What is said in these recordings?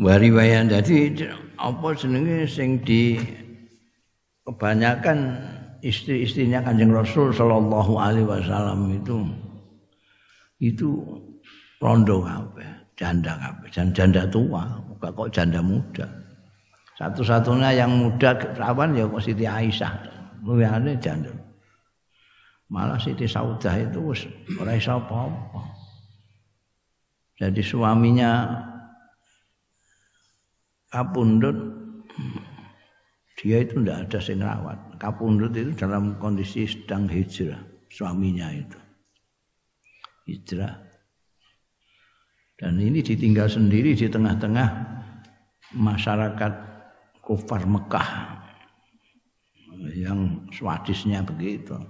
wariwayan jadi apa jenenge sing di kebanyakan istri-istrinya Kanjeng Rasul sallallahu alaihi wasallam itu itu rondo kabeh, janda dan janda tua, bukan kok janda muda. Satu-satunya yang muda perawan ya kok Siti Aisyah. Luyane janda. Malah Siti Saudah itu ora iso apa-apa. Jadi suaminya kapundut dia itu tidak ada yang rawat. Kapundut itu dalam kondisi sedang hijrah suaminya itu. Hijrah. Dan ini ditinggal sendiri di tengah-tengah masyarakat kufar Mekah yang swadisnya begitu.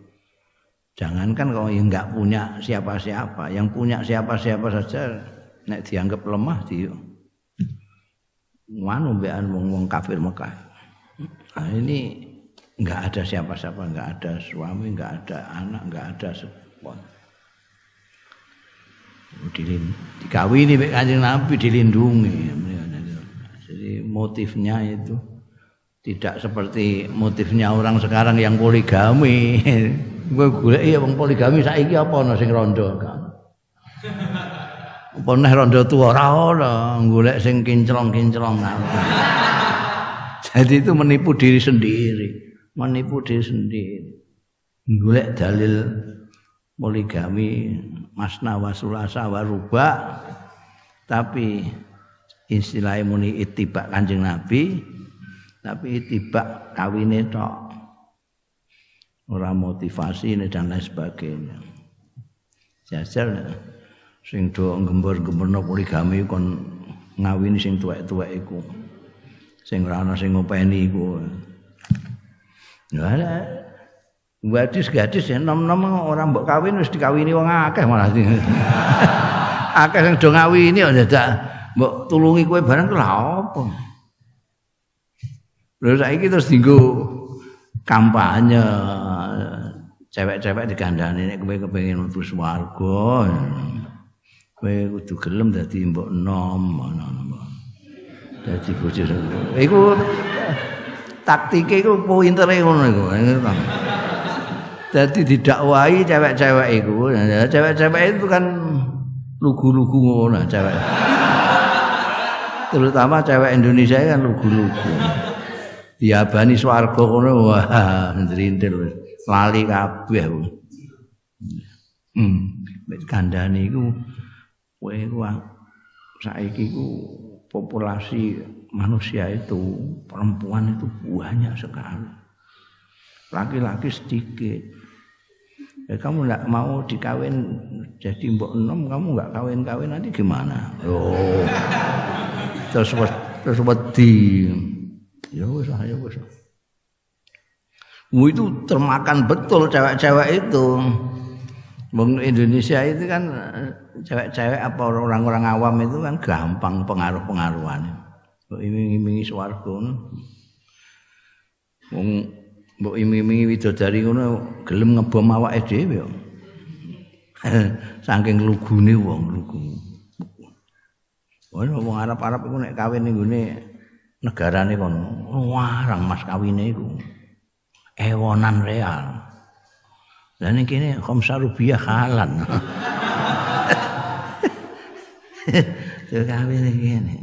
Jangankan kalau yang nggak punya siapa-siapa, yang punya siapa-siapa saja nek dianggap lemah dia. Wanu bean wong kafir Mekah. Nah, ini nggak ada siapa-siapa, nggak ada suami, nggak ada anak, nggak ada sepon. Dilin, dikawini kanjeng Nabi dilindungi. Jadi motifnya itu tidak seperti motifnya orang sekarang yang poligami. Gue golek ya wong poligami saiki apa ana sing rondo kan. Apa neh rondo tuwa ora ana, golek sing kinclong-kinclong. Jadi itu menipu diri sendiri, menipu diri sendiri. Golek dalil poligami masna wasulasa waruba tapi istilahnya muni itibak kanjeng Nabi tapi itibak kawine tok ora motivasi dan lain sebagainya jajal sing do gembur-gemburno poligami kon ngawini sing tuwek-tuwek iku sing ora ana sing ngopeni iku. Ya gadis-gadis ya nom-nom orang mbok kawin wis dikawini wong akeh malah. akeh sing do ngawini ya dadak mbok tulungi kowe barang ku lha apa. Lha saiki terus dinggo kampanye cewek-cewek digandani nek kowe kepengin mlebu swarga. Kowe kudu gelem dadi mbok nom ngono. dadi bojo iku taktike iku pintere ngono iku dadi didakwahi cewek-cewek iku. Cewek-cewek itu kan lugu-lugu ngono cewek. Terutama cewek Indonesia kan lugu-lugu. Diabani swarga ngono wah ndrintil lali kabeh. Hmm. Kandhane iku kowe saiki ku populasi manusia itu perempuan itu banyak sekali. Laki-laki sedikit. Ya, kamu nggak mau dikawin jadi mbok enam kamu nggak kawin-kawin nanti gimana? Oh terus terus wedi. Ya wis ya wis itu termakan betul cewek-cewek itu Bang Indonesia itu kan cewek-cewek apa orang-orang awam itu kan gampang pengaruh-pengaruhan. Iming-imingi swarga ngono. Wong mbok iming-imingi widodari ngono gelem ngebom awake dhewe yo. Saking lugune wong lugu. Wong wong Arab-Arab iku nek kawin ning gone negarane kono, warang mas kawine iku. Ewonan real. Lah ning kene khamsa rupiah halan. Yo kawin iki ngene.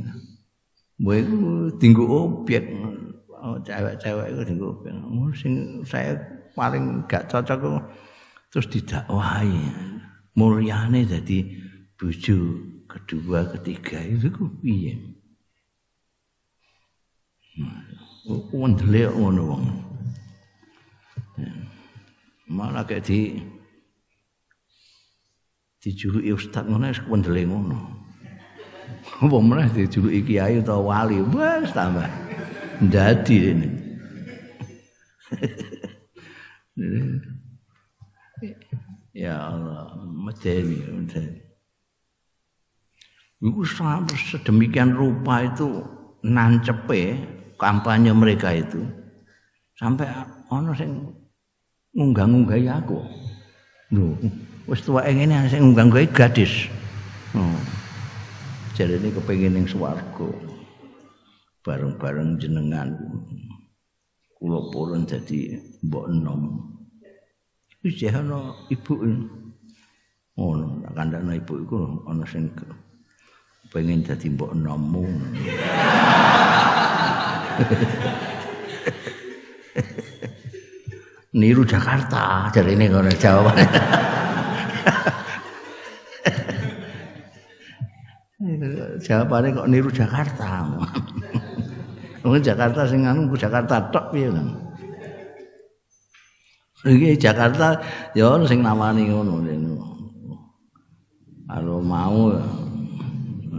Mbok iku dinggo obyek. Oh, cewek-cewek iku dinggo obyek. Oh, sing saya paling gak cocok ku terus didakwahi. Mulyane dadi bojo kedua ketiga itu ku piye? Hmm. Wendele ngono wong. Malah kayak di dijuluki ustaz ngono wis kendele ngono. Apa meneh dijuluki kiai utawa wali? Wis tambah. Ndadi ini. Ya Allah medeni medeni. Iku sedemikian rupa itu nancepe kampanye mereka itu. Sampai ono sing ngunggah-ngunggahi aku. Lho, wis tuweke ngene sing ngunggah-ngunggahi gadis. Jadi ini kepengin ning swarga. bareng-bareng jenengan kula purun dadi mbok enom wis ana ibu ngono oh, kandhane ibu iku ana sing pengen dadi mbok enommu niru Jakarta. Jadi ini kalau jawaban jawabannya kok niru Jakarta. Mungkin Jakarta sing anu Jakarta tok piye kan iki Jakarta ya sing namani ngono kalau mau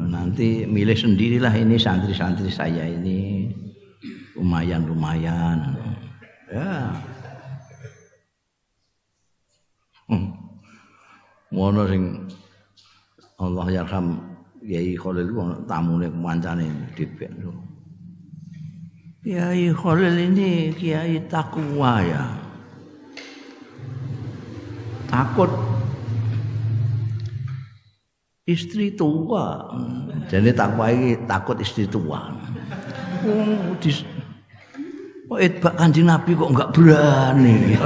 nanti milih sendirilah ini santri-santri saya ini. Lumayan-lumayan. Ya Ngono sing Allah yarham Yai Khalil ku tamune kancane dipek. Kiai Khalil ini kiai takwa ya. Takut istri tua. Jadi takwa ini takut istri tua. Oh, dis Kok oh, kanjeng Nabi kok enggak berani.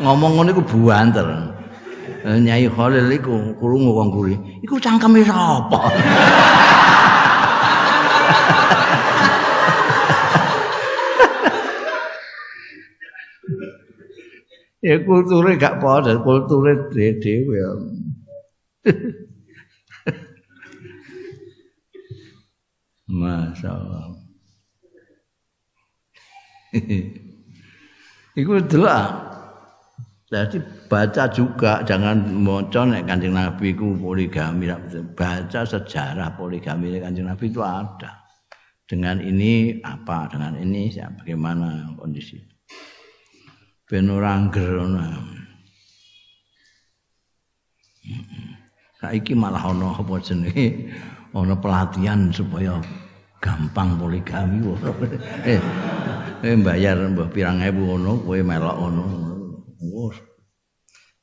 ngomong ngono iku buanter. Eh, Nyai Khalil iku krungu wong kuri. Iku cangkeme sapa? ya kulture gak padha, kulture dhewe ya. Masyaallah. Iku delok Jadi baca juga jangan mocon nek Kanjeng Nabi ku poligami baca sejarah poligami Kanjeng Nabi itu ada. Dengan ini apa? Dengan ini ya, bagaimana kondisi? Ben ora Saiki malah ana apa jenenge? Ana pelatihan supaya gampang poligami. eh, eh bayar mbah pirang ewu ngono kowe melok ngono. Oh,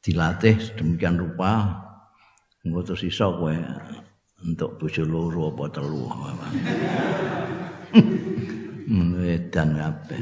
dilatih sedemikian rupa engko terus iso kowe untuk bojo loro apa telu. Edan kabeh.